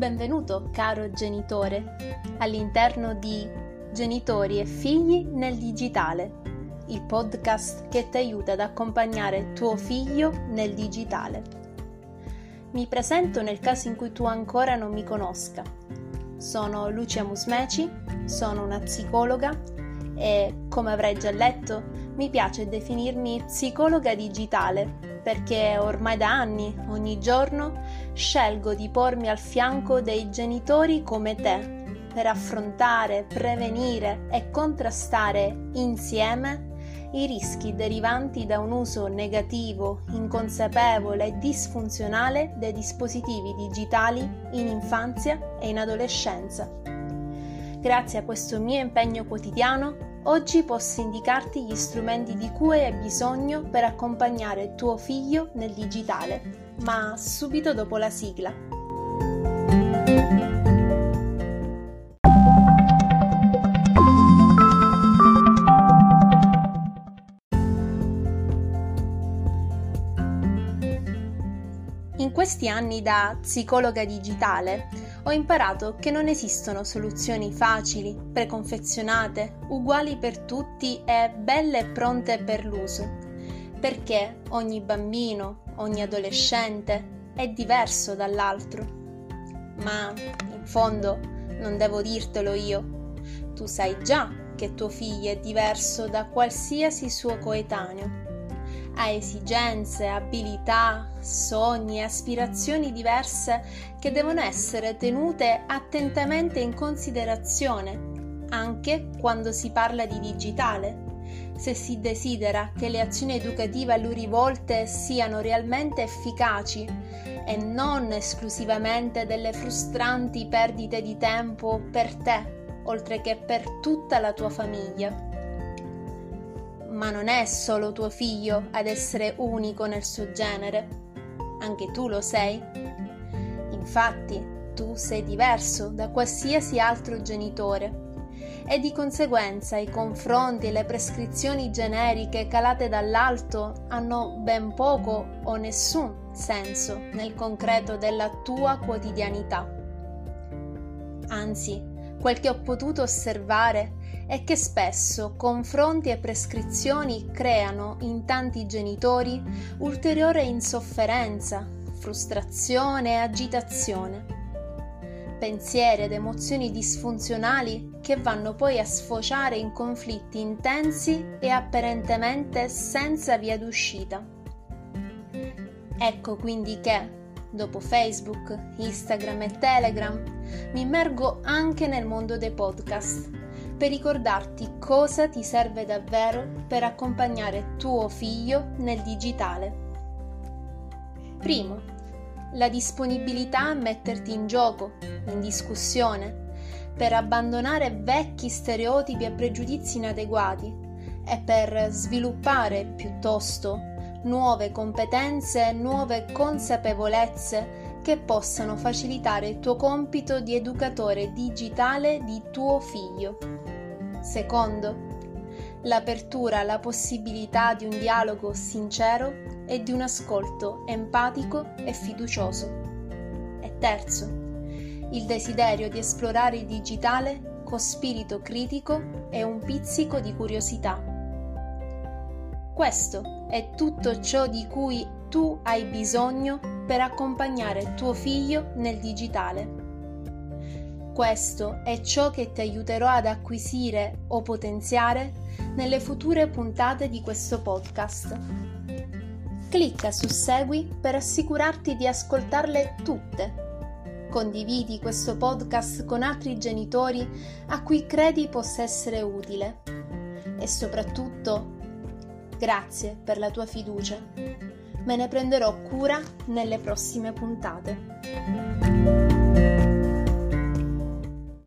Benvenuto, caro genitore, all'interno di Genitori e figli nel digitale, il podcast che ti aiuta ad accompagnare tuo figlio nel digitale. Mi presento nel caso in cui tu ancora non mi conosca. Sono Lucia Musmeci, sono una psicologa e, come avrai già letto, mi piace definirmi psicologa digitale perché ormai da anni, ogni giorno, scelgo di pormi al fianco dei genitori come te per affrontare, prevenire e contrastare insieme i rischi derivanti da un uso negativo, inconsapevole e disfunzionale dei dispositivi digitali in infanzia e in adolescenza. Grazie a questo mio impegno quotidiano Oggi posso indicarti gli strumenti di cui hai bisogno per accompagnare tuo figlio nel digitale, ma subito dopo la sigla. Questi anni da psicologa digitale ho imparato che non esistono soluzioni facili, preconfezionate, uguali per tutti e belle e pronte per l'uso, perché ogni bambino, ogni adolescente è diverso dall'altro. Ma in fondo non devo dirtelo io, tu sai già che tuo figlio è diverso da qualsiasi suo coetaneo ha esigenze, abilità, sogni e aspirazioni diverse che devono essere tenute attentamente in considerazione, anche quando si parla di digitale. Se si desidera che le azioni educative a lui rivolte siano realmente efficaci e non esclusivamente delle frustranti perdite di tempo per te, oltre che per tutta la tua famiglia ma non è solo tuo figlio ad essere unico nel suo genere, anche tu lo sei. Infatti, tu sei diverso da qualsiasi altro genitore e di conseguenza i confronti e le prescrizioni generiche calate dall'alto hanno ben poco o nessun senso nel concreto della tua quotidianità. Anzi, quel che ho potuto osservare è che spesso confronti e prescrizioni creano in tanti genitori ulteriore insofferenza, frustrazione e agitazione. Pensieri ed emozioni disfunzionali che vanno poi a sfociare in conflitti intensi e apparentemente senza via d'uscita. Ecco quindi che, dopo Facebook, Instagram e Telegram, mi immergo anche nel mondo dei podcast per ricordarti cosa ti serve davvero per accompagnare tuo figlio nel digitale. Primo, la disponibilità a metterti in gioco, in discussione, per abbandonare vecchi stereotipi e pregiudizi inadeguati e per sviluppare piuttosto nuove competenze nuove consapevolezze che possano facilitare il tuo compito di educatore digitale di tuo figlio. Secondo, l'apertura alla possibilità di un dialogo sincero e di un ascolto empatico e fiducioso. E terzo, il desiderio di esplorare il digitale con spirito critico e un pizzico di curiosità. Questo è tutto ciò di cui tu hai bisogno per accompagnare tuo figlio nel digitale. Questo è ciò che ti aiuterò ad acquisire o potenziare nelle future puntate di questo podcast. Clicca su Segui per assicurarti di ascoltarle tutte. Condividi questo podcast con altri genitori a cui credi possa essere utile. E soprattutto, grazie per la tua fiducia. Me ne prenderò cura nelle prossime puntate.